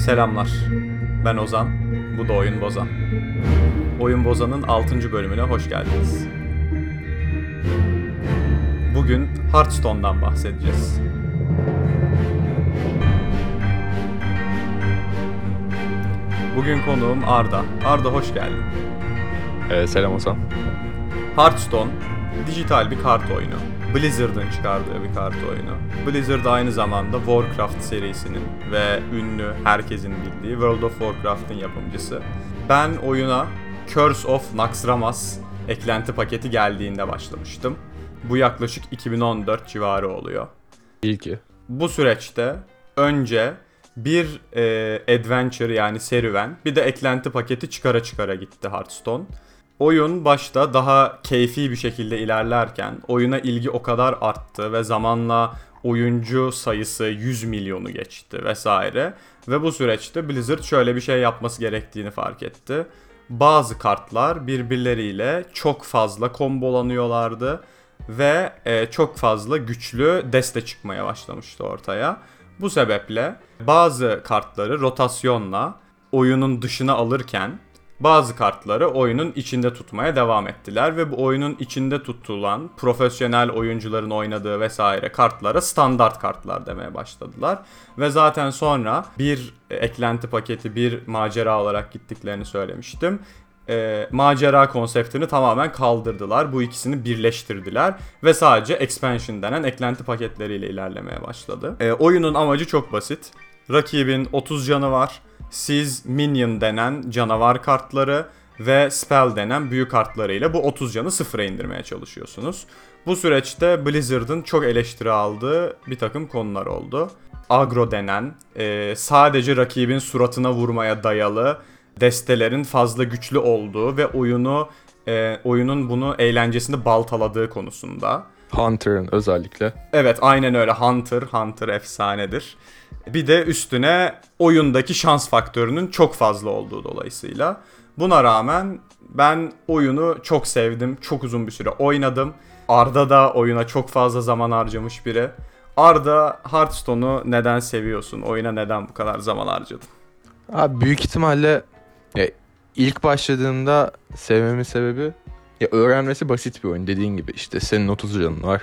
Selamlar. Ben Ozan. Bu da Oyun Bozan. Oyun Bozan'ın 6. bölümüne hoş geldiniz. Bugün Hearthstone'dan bahsedeceğiz. Bugün konuğum Arda. Arda hoş geldin. Ee, selam Ozan. Hearthstone dijital bir kart oyunu. Blizzard'ın çıkardığı bir kart oyunu. Blizzard aynı zamanda Warcraft serisinin ve ünlü herkesin bildiği World of Warcraft'ın yapımcısı. Ben oyuna Curse of Naxxramas eklenti paketi geldiğinde başlamıştım. Bu yaklaşık 2014 civarı oluyor. İyi ki. Bu süreçte önce bir e, adventure yani serüven bir de eklenti paketi çıkara çıkara gitti Hearthstone. Oyun başta daha keyfi bir şekilde ilerlerken oyuna ilgi o kadar arttı ve zamanla oyuncu sayısı 100 milyonu geçti vesaire. Ve bu süreçte Blizzard şöyle bir şey yapması gerektiğini fark etti. Bazı kartlar birbirleriyle çok fazla kombolanıyorlardı ve e, çok fazla güçlü deste çıkmaya başlamıştı ortaya. Bu sebeple bazı kartları rotasyonla oyunun dışına alırken bazı kartları oyunun içinde tutmaya devam ettiler ve bu oyunun içinde tutulan profesyonel oyuncuların oynadığı vesaire kartlara standart kartlar demeye başladılar. Ve zaten sonra bir eklenti paketi bir macera olarak gittiklerini söylemiştim. E, macera konseptini tamamen kaldırdılar. Bu ikisini birleştirdiler ve sadece expansion denen eklenti paketleriyle ilerlemeye başladı. E, oyunun amacı çok basit. Rakibin 30 canı var. Siz minion denen canavar kartları ve spell denen büyü kartlarıyla bu 30 canı sıfıra indirmeye çalışıyorsunuz. Bu süreçte Blizzard'ın çok eleştiri aldığı bir takım konular oldu. Agro denen, e, sadece rakibin suratına vurmaya dayalı destelerin fazla güçlü olduğu ve oyunu e, oyunun bunu eğlencesinde baltaladığı konusunda. Hunter'ın özellikle. Evet aynen öyle Hunter, Hunter efsanedir. Bir de üstüne oyundaki şans faktörünün çok fazla olduğu dolayısıyla. Buna rağmen ben oyunu çok sevdim. Çok uzun bir süre oynadım. Arda da oyuna çok fazla zaman harcamış biri. Arda Hearthstone'u neden seviyorsun? Oyuna neden bu kadar zaman harcadın? Abi büyük ihtimalle ya ilk başladığımda sevmemin sebebi ya öğrenmesi basit bir oyun dediğin gibi işte senin 30 canın var.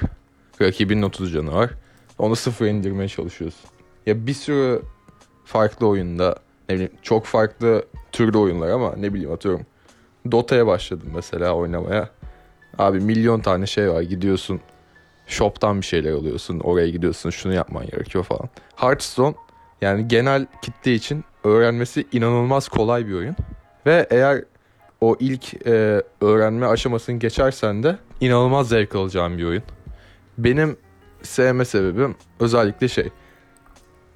Rakibinin 30 canı var. Onu sıfıra indirmeye çalışıyorsun. Ya bir sürü farklı oyunda ne bileyim çok farklı türde oyunlar ama ne bileyim atıyorum. Dota'ya başladım mesela oynamaya. Abi milyon tane şey var gidiyorsun shop'tan bir şeyler alıyorsun oraya gidiyorsun şunu yapman gerekiyor falan. Hearthstone yani genel kitle için öğrenmesi inanılmaz kolay bir oyun. Ve eğer o ilk e, öğrenme aşamasını geçersen de inanılmaz zevk alacağın bir oyun. Benim sevme sebebim özellikle şey.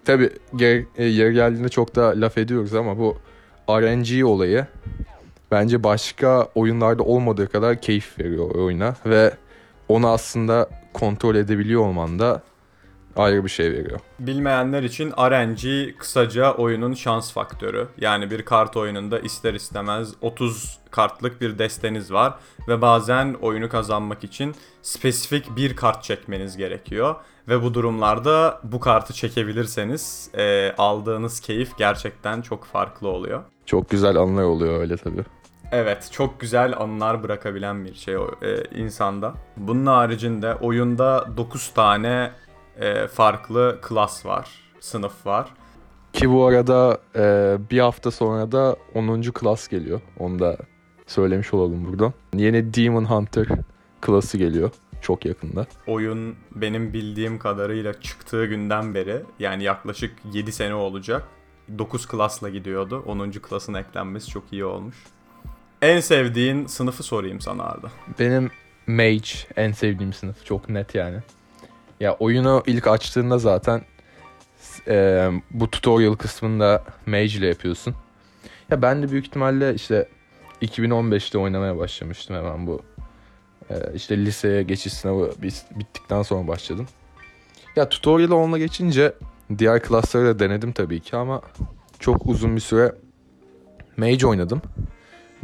Tabi yer, e, yer geldiğinde çok da laf ediyoruz ama bu RNG olayı bence başka oyunlarda olmadığı kadar keyif veriyor oyuna ve onu aslında kontrol edebiliyor olman da ayrı bir şey veriyor. Bilmeyenler için RNG kısaca oyunun şans faktörü. Yani bir kart oyununda ister istemez 30 kartlık bir desteniz var ve bazen oyunu kazanmak için spesifik bir kart çekmeniz gerekiyor. Ve bu durumlarda bu kartı çekebilirseniz e, aldığınız keyif gerçekten çok farklı oluyor. Çok güzel anlar oluyor öyle tabii. Evet, çok güzel anılar bırakabilen bir şey o e, insanda. Bunun haricinde oyunda 9 tane e, farklı klas var, sınıf var. Ki bu arada e, bir hafta sonra da 10. klas geliyor. Onu da söylemiş olalım buradan. Yeni Demon Hunter klası geliyor çok yakında. Oyun benim bildiğim kadarıyla çıktığı günden beri yani yaklaşık 7 sene olacak. 9 klasla gidiyordu. 10. klasın eklenmesi çok iyi olmuş. En sevdiğin sınıfı sorayım sana Arda. Benim Mage en sevdiğim sınıf. Çok net yani. Ya oyunu ilk açtığında zaten e, bu tutorial kısmında Mage ile yapıyorsun. Ya ben de büyük ihtimalle işte 2015'te oynamaya başlamıştım hemen bu. E, işte liseye geçiş sınavı bittikten sonra başladım. Ya tutorial onunla geçince diğer klasları da denedim tabii ki ama çok uzun bir süre Mage oynadım.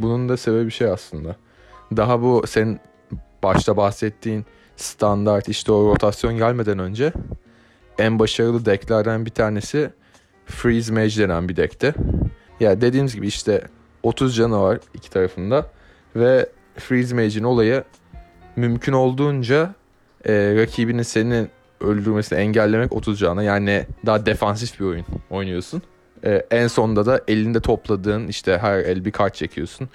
Bunun da sebebi şey aslında. Daha bu senin başta bahsettiğin standart işte o rotasyon gelmeden önce en başarılı decklerden bir tanesi Freeze Mage denen bir deckti. Ya dediğimiz gibi işte 30 canı var iki tarafında ve Freeze Mage'in olayı mümkün olduğunca e, rakibinin seni öldürmesini engellemek 30 cana. Yani daha defansif bir oyun oynuyorsun. E, en sonunda da elinde topladığın işte her el bir kart çekiyorsun.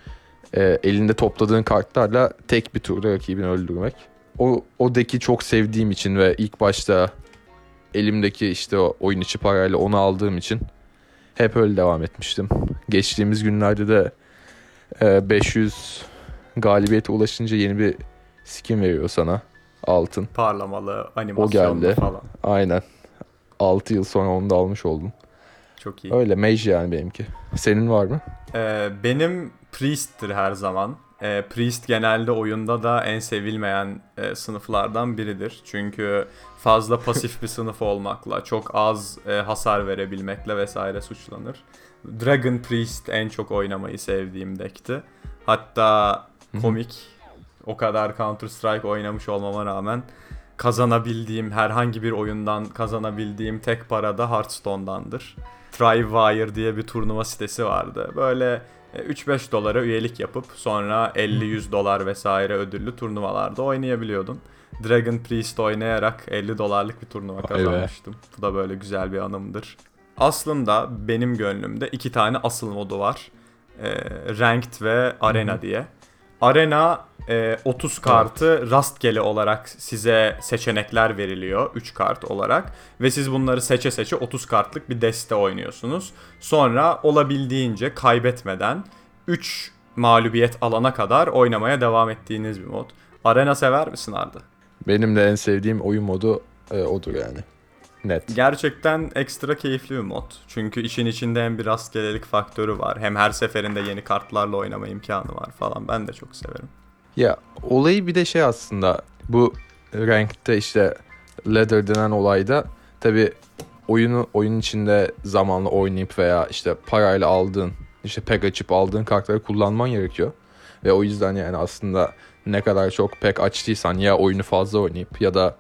E, elinde topladığın kartlarla tek bir turda rakibini öldürmek. O, o deki çok sevdiğim için ve ilk başta elimdeki işte o oyun içi parayla onu aldığım için hep öyle devam etmiştim. Geçtiğimiz günlerde de e, 500 galibiyete ulaşınca yeni bir skin veriyor sana. Altın. Parlamalı, animasyonlu geldi. falan. Aynen. 6 yıl sonra onu da almış oldum. Çok iyi. Öyle mage yani benimki. Senin var mı? Ee, benim Priest'tir her zaman. Ee, Priest genelde oyunda da en sevilmeyen e, sınıflardan biridir. Çünkü fazla pasif bir sınıf olmakla, çok az e, hasar verebilmekle vesaire suçlanır. Dragon Priest en çok oynamayı sevdiğim deckti. Hatta komik o kadar Counter Strike oynamış olmama rağmen kazanabildiğim herhangi bir oyundan kazanabildiğim tek para da Hearthstone'dandır. Trivewire diye bir turnuva sitesi vardı. Böyle e, 3-5 dolara üyelik yapıp sonra 50-100 dolar vesaire ödüllü turnuvalarda oynayabiliyordun. Dragon Priest oynayarak 50 dolarlık bir turnuva kazanmıştım. Bu da böyle güzel bir anımdır. Aslında benim gönlümde iki tane asıl modu var. Ee, Ranked ve Arena diye. Arena e, 30 kartı rastgele olarak size seçenekler veriliyor 3 kart olarak ve siz bunları seçe seçe 30 kartlık bir deste oynuyorsunuz. Sonra olabildiğince kaybetmeden 3 mağlubiyet alana kadar oynamaya devam ettiğiniz bir mod. Arena sever misin Arda? Benim de en sevdiğim oyun modu e, odur yani. Net. Gerçekten ekstra keyifli bir mod. Çünkü işin içinde hem bir rastgelelik faktörü var hem her seferinde yeni kartlarla oynama imkanı var falan. Ben de çok severim. Ya olayı bir de şey aslında bu rankte işte ladder denen olayda tabi oyunu oyun içinde zamanla oynayıp veya işte parayla aldığın işte pek açıp aldığın kartları kullanman gerekiyor. Ve o yüzden yani aslında ne kadar çok pek açtıysan ya oyunu fazla oynayıp ya da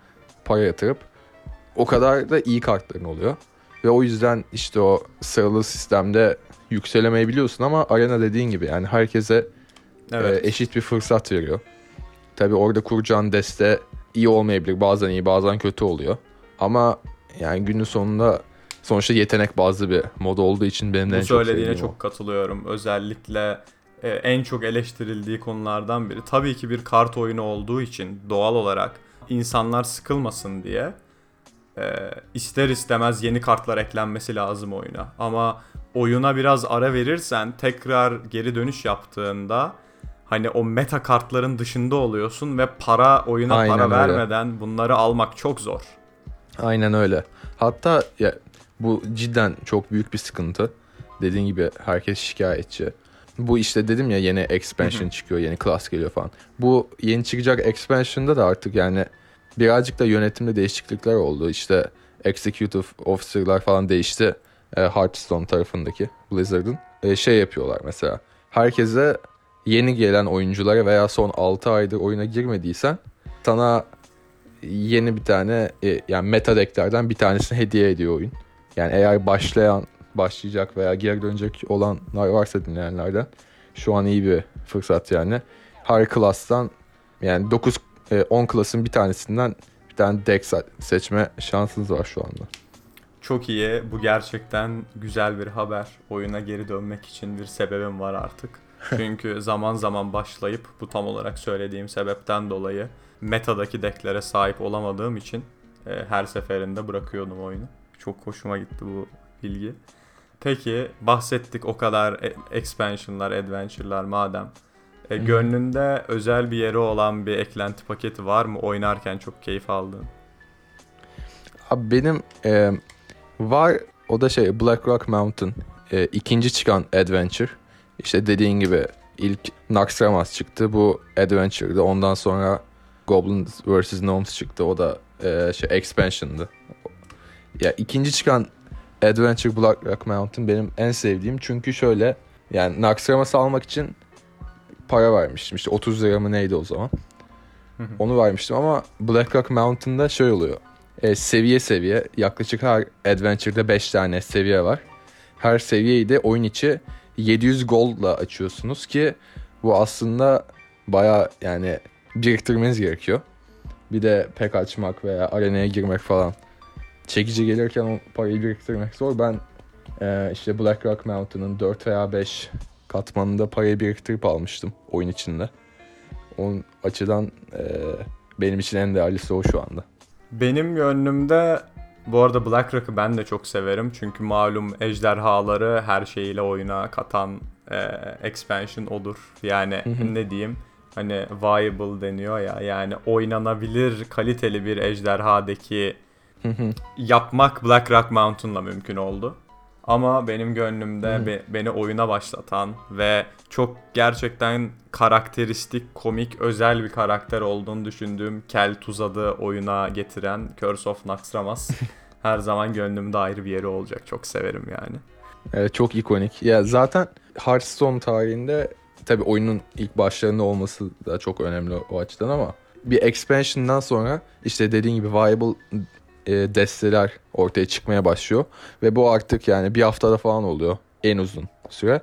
para yatırıp o kadar da iyi kartların oluyor. Ve o yüzden işte o sıralı sistemde yükselemeyebiliyorsun ama arena dediğin gibi yani herkese Evet. e, eşit bir fırsat veriyor. Tabi orada kuracağın deste iyi olmayabilir. Bazen iyi bazen kötü oluyor. Ama yani günün sonunda sonuçta yetenek bazlı bir mod olduğu için benim de en Bu çok söylediğine çok katılıyorum. Özellikle e, en çok eleştirildiği konulardan biri. Tabii ki bir kart oyunu olduğu için doğal olarak insanlar sıkılmasın diye e, ister istemez yeni kartlar eklenmesi lazım oyuna. Ama oyuna biraz ara verirsen tekrar geri dönüş yaptığında hani o meta kartların dışında oluyorsun ve para oyuna Aynen para öyle. vermeden bunları almak çok zor. Aynen öyle. Hatta ya bu cidden çok büyük bir sıkıntı. Dediğin gibi herkes şikayetçi. Bu işte dedim ya yeni expansion çıkıyor, yeni class geliyor falan. Bu yeni çıkacak expansion'da da artık yani birazcık da yönetimde değişiklikler oldu. İşte executive officer'lar falan değişti. E, Hearthstone tarafındaki Blizzard'ın. E, şey yapıyorlar mesela. Herkese yeni gelen oyunculara veya son 6 aydır oyuna girmediysen sana yeni bir tane e, yani meta decklerden bir tanesini hediye ediyor oyun. Yani eğer başlayan, başlayacak veya geri dönecek olanlar varsa dinleyenlerden şu an iyi bir fırsat yani. Her class'tan yani 9 e, 10 class'ın bir tanesinden bir tane deck se- seçme şansınız var şu anda. Çok iyi. Bu gerçekten güzel bir haber. Oyuna geri dönmek için bir sebebim var artık. Çünkü zaman zaman başlayıp bu tam olarak söylediğim sebepten dolayı metadaki decklere sahip olamadığım için e, her seferinde bırakıyordum oyunu. Çok hoşuma gitti bu bilgi. Peki bahsettik o kadar e- expansionlar, adventure'lar madem. E, gönlünde özel bir yeri olan bir eklenti paketi var mı oynarken çok keyif aldığın? Abi benim e, var o da şey Black Rock Mountain e, ikinci çıkan adventure. İşte dediğin gibi ilk Naxxramas çıktı bu adventure'dı. Ondan sonra Goblins vs. Gnomes çıktı. O da e, şey expansion'dı. Ya ikinci çıkan Adventure Black Rock Mountain benim en sevdiğim çünkü şöyle yani Naxxramas'ı almak için para vermiştim. İşte 30 lira mı neydi o zaman. Onu vermiştim ama Black Rock Mountain'da şey oluyor. e, seviye seviye yaklaşık her adventure'da 5 tane seviye var. Her seviyeyi de oyun içi 700 gold'la açıyorsunuz ki bu aslında baya yani biriktirmeniz gerekiyor. Bir de pek açmak veya arenaya girmek falan çekici gelirken o parayı biriktirmek zor. Ben e, işte Black Rock Mountain'ın 4 veya 5 katmanında parayı biriktirip almıştım oyun içinde. Onun açıdan e, benim için en değerlisi o şu anda. Benim gönlümde bu arada Black Rock'ı ben de çok severim. Çünkü malum ejderhaları her şeyiyle oyuna katan e, expansion olur. Yani ne diyeyim hani viable deniyor ya yani oynanabilir kaliteli bir ejderhadeki yapmak Black Rock Mountain'la mümkün oldu. Ama benim gönlümde be- beni oyuna başlatan ve çok gerçekten karakteristik, komik, özel bir karakter olduğunu düşündüğüm Kel Tuzad'ı oyuna getiren Curse of Naxxramas her zaman gönlümde ayrı bir yeri olacak. Çok severim yani. Evet çok ikonik. Ya zaten Hearthstone tarihinde tabii oyunun ilk başlarında olması da çok önemli o açıdan ama bir expansion'dan sonra işte dediğin gibi viable e, desteler ortaya çıkmaya başlıyor ve bu artık yani bir haftada falan oluyor en uzun süre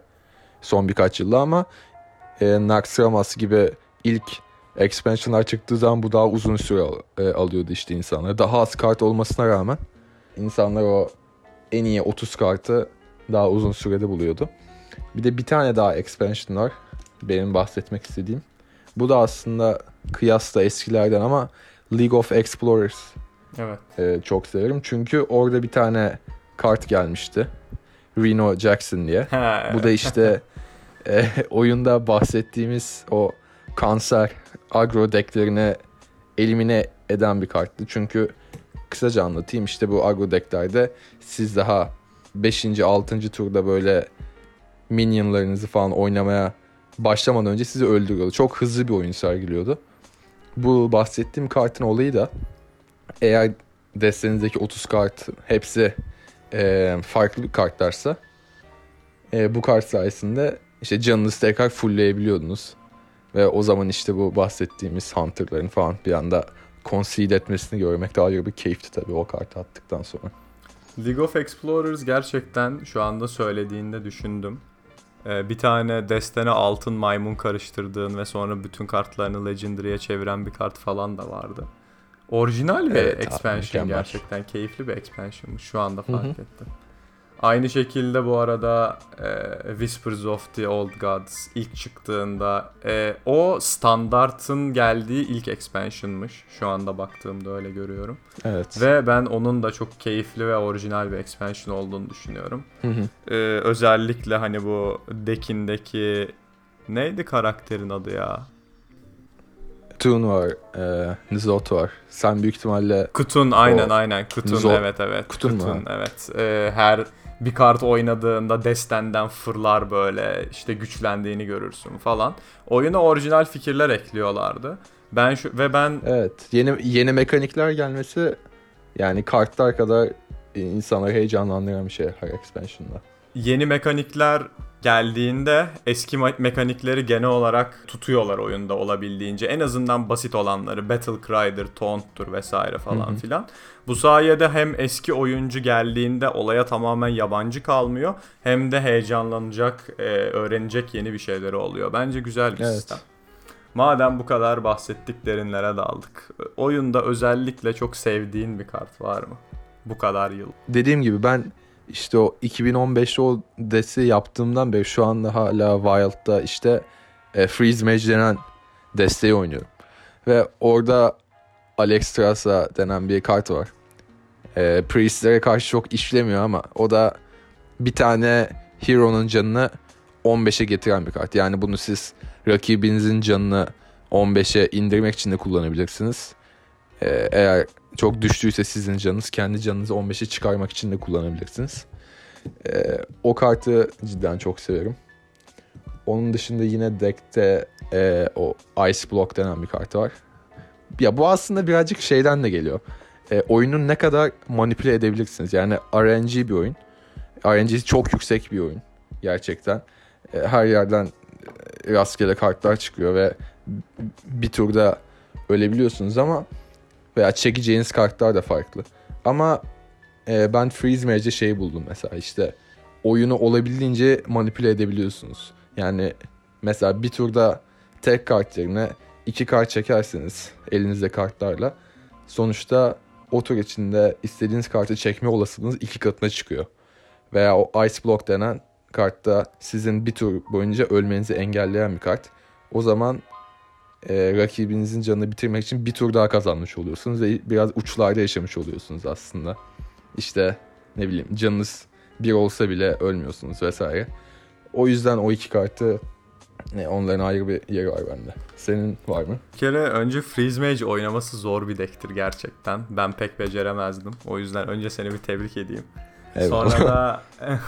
son birkaç yılda ama e, Naxxramas gibi ilk expansion'lar çıktığı zaman bu daha uzun süre al- e, alıyordu işte insanlar. Daha az kart olmasına rağmen insanlar o en iyi 30 kartı daha uzun sürede buluyordu. Bir de bir tane daha expansion var. Benim bahsetmek istediğim. Bu da aslında kıyasla eskilerden ama League of Explorers Evet. e, çok severim. Çünkü orada bir tane kart gelmişti. Reno Jackson diye. Bu da işte e, oyunda bahsettiğimiz o kanser agro decklerini elimine eden bir karttı. Çünkü kısaca anlatayım işte bu agro decklerde siz daha 5. 6. turda böyle minionlarınızı falan oynamaya başlamadan önce sizi öldürüyordu. Çok hızlı bir oyun sergiliyordu. Bu bahsettiğim kartın olayı da eğer destenizdeki 30 kart hepsi e, farklı kartlarsa e, bu kart sayesinde işte canınızı tekrar fullleyebiliyordunuz. Ve o zaman işte bu bahsettiğimiz Hunter'ların falan bir anda concede etmesini görmek daha ayrı bir keyifti tabii o kartı attıktan sonra. League of Explorers gerçekten şu anda söylediğinde düşündüm. Ee, bir tane destene altın maymun karıştırdığın ve sonra bütün kartlarını Legendary'e çeviren bir kart falan da vardı. Orijinal bir Evet abi, expansion mükemmel. gerçekten. Keyifli bir expansionmış. Şu anda fark ettim. Aynı şekilde bu arada e, Whispers of the Old Gods ilk çıktığında e, o standartın geldiği ilk expansion'mış. Şu anda baktığımda öyle görüyorum. Evet. Ve ben onun da çok keyifli ve orijinal bir expansion olduğunu düşünüyorum. Hı hı. Ee, özellikle hani bu deck'indeki neydi karakterin adı ya? Toon var, e, Nizot var. Sen büyük ihtimalle Kutun aynen O- aynen Kutun Zor- evet evet. Kutun mu? evet. Ee, her bir kart oynadığında destenden fırlar böyle işte güçlendiğini görürsün falan. Oyuna orijinal fikirler ekliyorlardı. Ben şu ve ben evet yeni yeni mekanikler gelmesi yani kartlar kadar insanları heyecanlandıran bir şey her expansion'da. Yeni mekanikler geldiğinde eski me- mekanikleri genel olarak tutuyorlar oyunda olabildiğince. En azından basit olanları Battle Cry'dır, Taunt'tur vesaire falan filan. Bu sayede hem eski oyuncu geldiğinde olaya tamamen yabancı kalmıyor hem de heyecanlanacak, e, öğrenecek yeni bir şeyleri oluyor. Bence güzel bir Evet. sistem. Madem bu kadar bahsettik derinlere daldık. Oyunda özellikle çok sevdiğin bir kart var mı? Bu kadar yıl. Dediğim gibi ben işte o 2015'te o desteği yaptığımdan beri şu anda hala Wild'da işte e, Freeze Mage denen desteği oynuyorum. Ve orada Alexstrasza denen bir kart var. E, Priestlere karşı çok işlemiyor ama o da bir tane Hero'nun canını 15'e getiren bir kart. Yani bunu siz rakibinizin canını 15'e indirmek için de kullanabilirsiniz. E, eğer çok düştüyse sizin canınız kendi canınızı 15'e çıkarmak için de kullanabilirsiniz. E, o kartı cidden çok severim. Onun dışında yine deckte e, o Ice Block denen bir kart var. Ya bu aslında birazcık şeyden de geliyor. E, oyunun ne kadar manipüle edebilirsiniz. Yani RNG bir oyun. RNG'si çok yüksek bir oyun. Gerçekten. E, her yerden e, rastgele kartlar çıkıyor ve bir turda ölebiliyorsunuz ama Veya çekeceğiniz kartlar da farklı. Ama e, ben Freeze Mage'de şey buldum mesela işte oyunu olabildiğince manipüle edebiliyorsunuz. Yani mesela bir turda tek kart yerine iki kart çekersiniz elinizde kartlarla. Sonuçta o tur içinde istediğiniz kartı çekme olasılığınız iki katına çıkıyor. Veya o Ice Block denen kartta sizin bir tur boyunca ölmenizi engelleyen bir kart. O zaman e, rakibinizin canını bitirmek için bir tur daha kazanmış oluyorsunuz ve biraz uçlarda yaşamış oluyorsunuz aslında. İşte ne bileyim canınız bir olsa bile ölmüyorsunuz vesaire. O yüzden o iki kartı ne, onların ayrı bir yeri var bende. Senin var mı? Bir kere önce Freeze Mage oynaması zor bir decktir gerçekten. Ben pek beceremezdim. O yüzden önce seni bir tebrik edeyim. Sonra da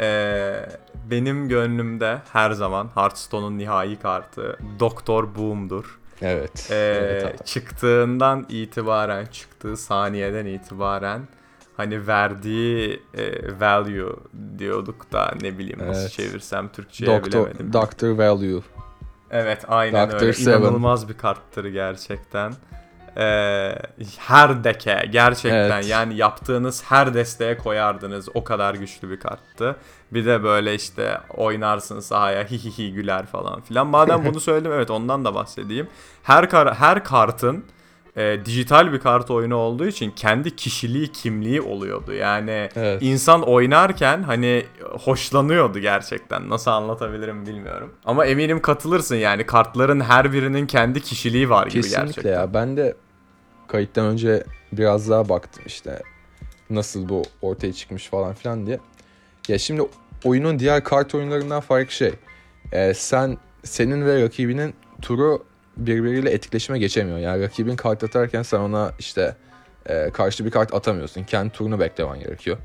e, benim gönlümde her zaman Hearthstone'un nihai kartı Doktor Boom'dur. Evet. E, evet abi. çıktığından itibaren, çıktığı saniyeden itibaren hani verdiği e, value diyorduk da ne bileyim nasıl Evet. çevirsem Türkçe'ye bilemedim. Doctor, Doctor Value. Evet aynen Doctor öyle. Seven. İnanılmaz bir karttır gerçekten. Ee, her deke gerçekten Evet. yani yaptığınız her desteğe koyardınız. O kadar güçlü bir karttı. Bir de böyle işte oynarsın sahaya hi hi hi güler falan filan. Madem bunu söyledim evet ondan da bahsedeyim. Her kar her kartın e, dijital bir kart oyunu olduğu için kendi kişiliği kimliği oluyordu. Yani Evet. insan oynarken hani hoşlanıyordu gerçekten. Nasıl anlatabilirim bilmiyorum. Ama eminim katılırsın yani kartların her birinin kendi kişiliği var gibi Kesinlikle gerçekten. ya. Ben de kayıttan önce biraz daha baktım işte nasıl bu ortaya çıkmış falan filan diye. Ya şimdi oyunun diğer kart oyunlarından farkı şey. e, sen senin ve rakibinin turu birbiriyle etkileşime geçemiyor. Yani rakibin kart atarken sen ona işte e, karşı bir kart atamıyorsun. Kendi turunu beklemen gerekiyor.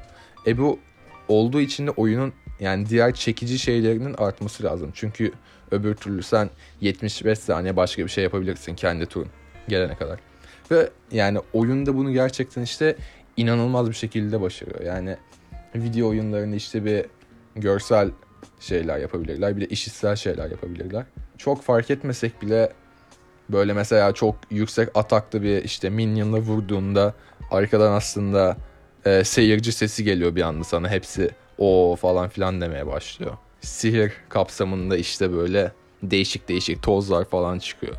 E bu olduğu için de oyunun yani diğer çekici şeylerinin artması lazım. Çünkü öbür türlü sen 75 saniye başka bir şey yapabilirsin kendi turun gelene kadar. Ve yani oyunda bunu gerçekten işte inanılmaz bir şekilde başarıyor. Yani video oyunlarında işte bir görsel şeyler yapabilirler. Bir de işitsel şeyler yapabilirler. Çok fark etmesek bile böyle mesela çok yüksek ataklı bir işte minyonla vurduğunda arkadan aslında e, seyirci sesi geliyor bir anda sana. Hepsi o falan filan demeye başlıyor. Sihir kapsamında işte böyle değişik değişik tozlar falan çıkıyor.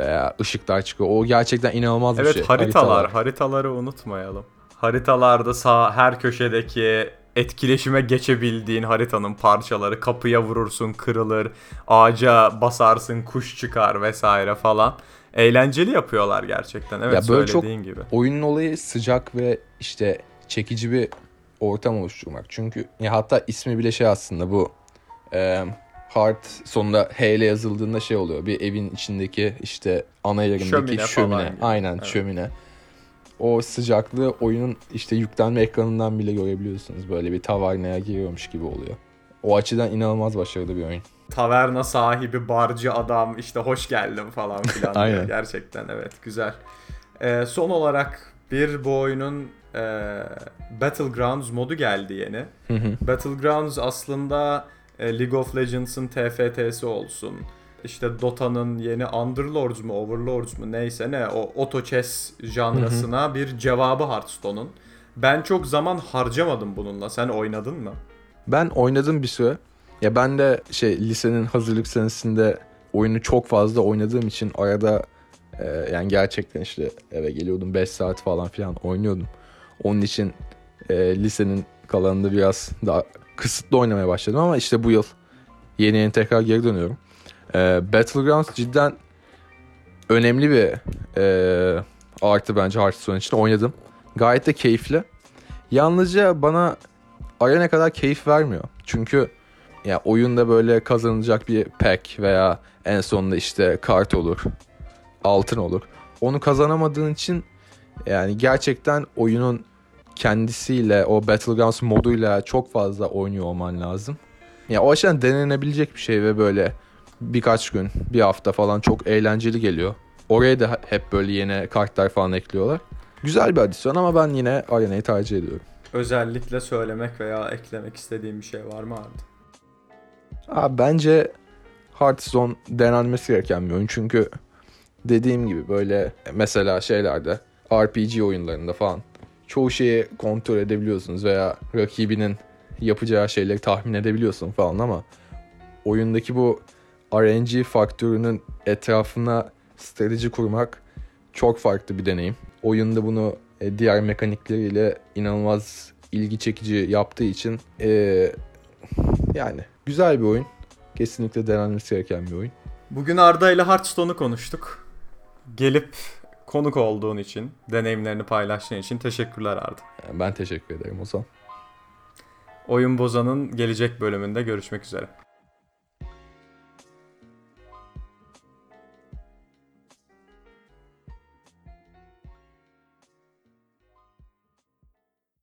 Veya ışıklar çıkıyor. O gerçekten inanılmaz bir Evet şey. haritalar, haritaları unutmayalım. Haritalarda sağ her köşedeki etkileşime geçebildiğin haritanın parçaları kapıya vurursun kırılır, ağaca basarsın kuş çıkar vesaire falan. Eğlenceli yapıyorlar gerçekten. Evet Ya böyle çok- söylediğin gibi. Oyunun olayı sıcak ve işte çekici bir ortam oluşturmak. Çünkü ya hatta ismi bile şey aslında bu e, Heart sonunda H ile yazıldığında şey oluyor. Bir evin içindeki işte ana yerindeki Şömine şömine. Aynen Evet. şömine. O sıcaklığı oyunun işte yüklenme ekranından bile görebiliyorsunuz. Böyle bir tavernaya giriyormuş gibi oluyor. O açıdan inanılmaz başarılı bir oyun. taverna sahibi, barcı adam işte hoş geldin falan filan. Aynen. Gerçekten evet güzel. Ee, son olarak bir bu oyunun e, Battlegrounds modu geldi yeni. Hı hı. Battlegrounds aslında e, League of Legends'ın TFT'si olsun. İşte Dota'nın yeni Underlords mu Overlords mu neyse ne o auto chess janrasına bir cevabı Hearthstone'un. Ben çok zaman harcamadım bununla. Sen oynadın mı? Ben oynadım bir süre. Ya ben de şey lisenin hazırlık senesinde oyunu çok fazla oynadığım için arada e, yani gerçekten işte eve geliyordum 5 saat falan filan oynuyordum. Onun için e, lisenin kalanında biraz daha kısıtlı oynamaya başladım ama işte bu yıl yeni yeni tekrar geri dönüyorum. E, Battlegrounds cidden önemli bir e, artı bence Hearthstone için oynadım. Gayet de keyifli. Yalnızca bana arena kadar keyif vermiyor. Çünkü ya oyunda böyle kazanılacak bir pack veya en sonunda işte kart olur, altın olur. Onu kazanamadığın için yani gerçekten oyunun kendisiyle o Battlegrounds moduyla çok fazla oynuyor olman lazım. Ya o açıdan denenebilecek bir şey ve böyle birkaç gün, bir hafta falan çok eğlenceli geliyor. Oraya da hep böyle yeni kartlar falan ekliyorlar. Güzel bir adisyon ama ben yine arenayı tercih ediyorum. Özellikle söylemek veya eklemek istediğim bir şey var mı Arda? Abi bence Hearthstone denenmesi gereken bir oyun çünkü dediğim gibi böyle mesela şeylerde RPG oyunlarında falan çoğu şeyi kontrol edebiliyorsunuz veya rakibinin yapacağı şeyleri tahmin edebiliyorsun falan ama oyundaki bu RNG faktörünün etrafına strateji kurmak çok farklı bir deneyim. Oyunda bunu e, diğer mekanikleriyle inanılmaz ilgi çekici yaptığı için e, yani güzel bir oyun. Kesinlikle denenmesi gereken bir oyun. Bugün Arda ile Hearthstone'u konuştuk. Gelip konuk olduğun için, deneyimlerini paylaştığın için teşekkürler Arda. Ben teşekkür ederim o zaman. Oyun Bozan'ın gelecek bölümünde görüşmek üzere.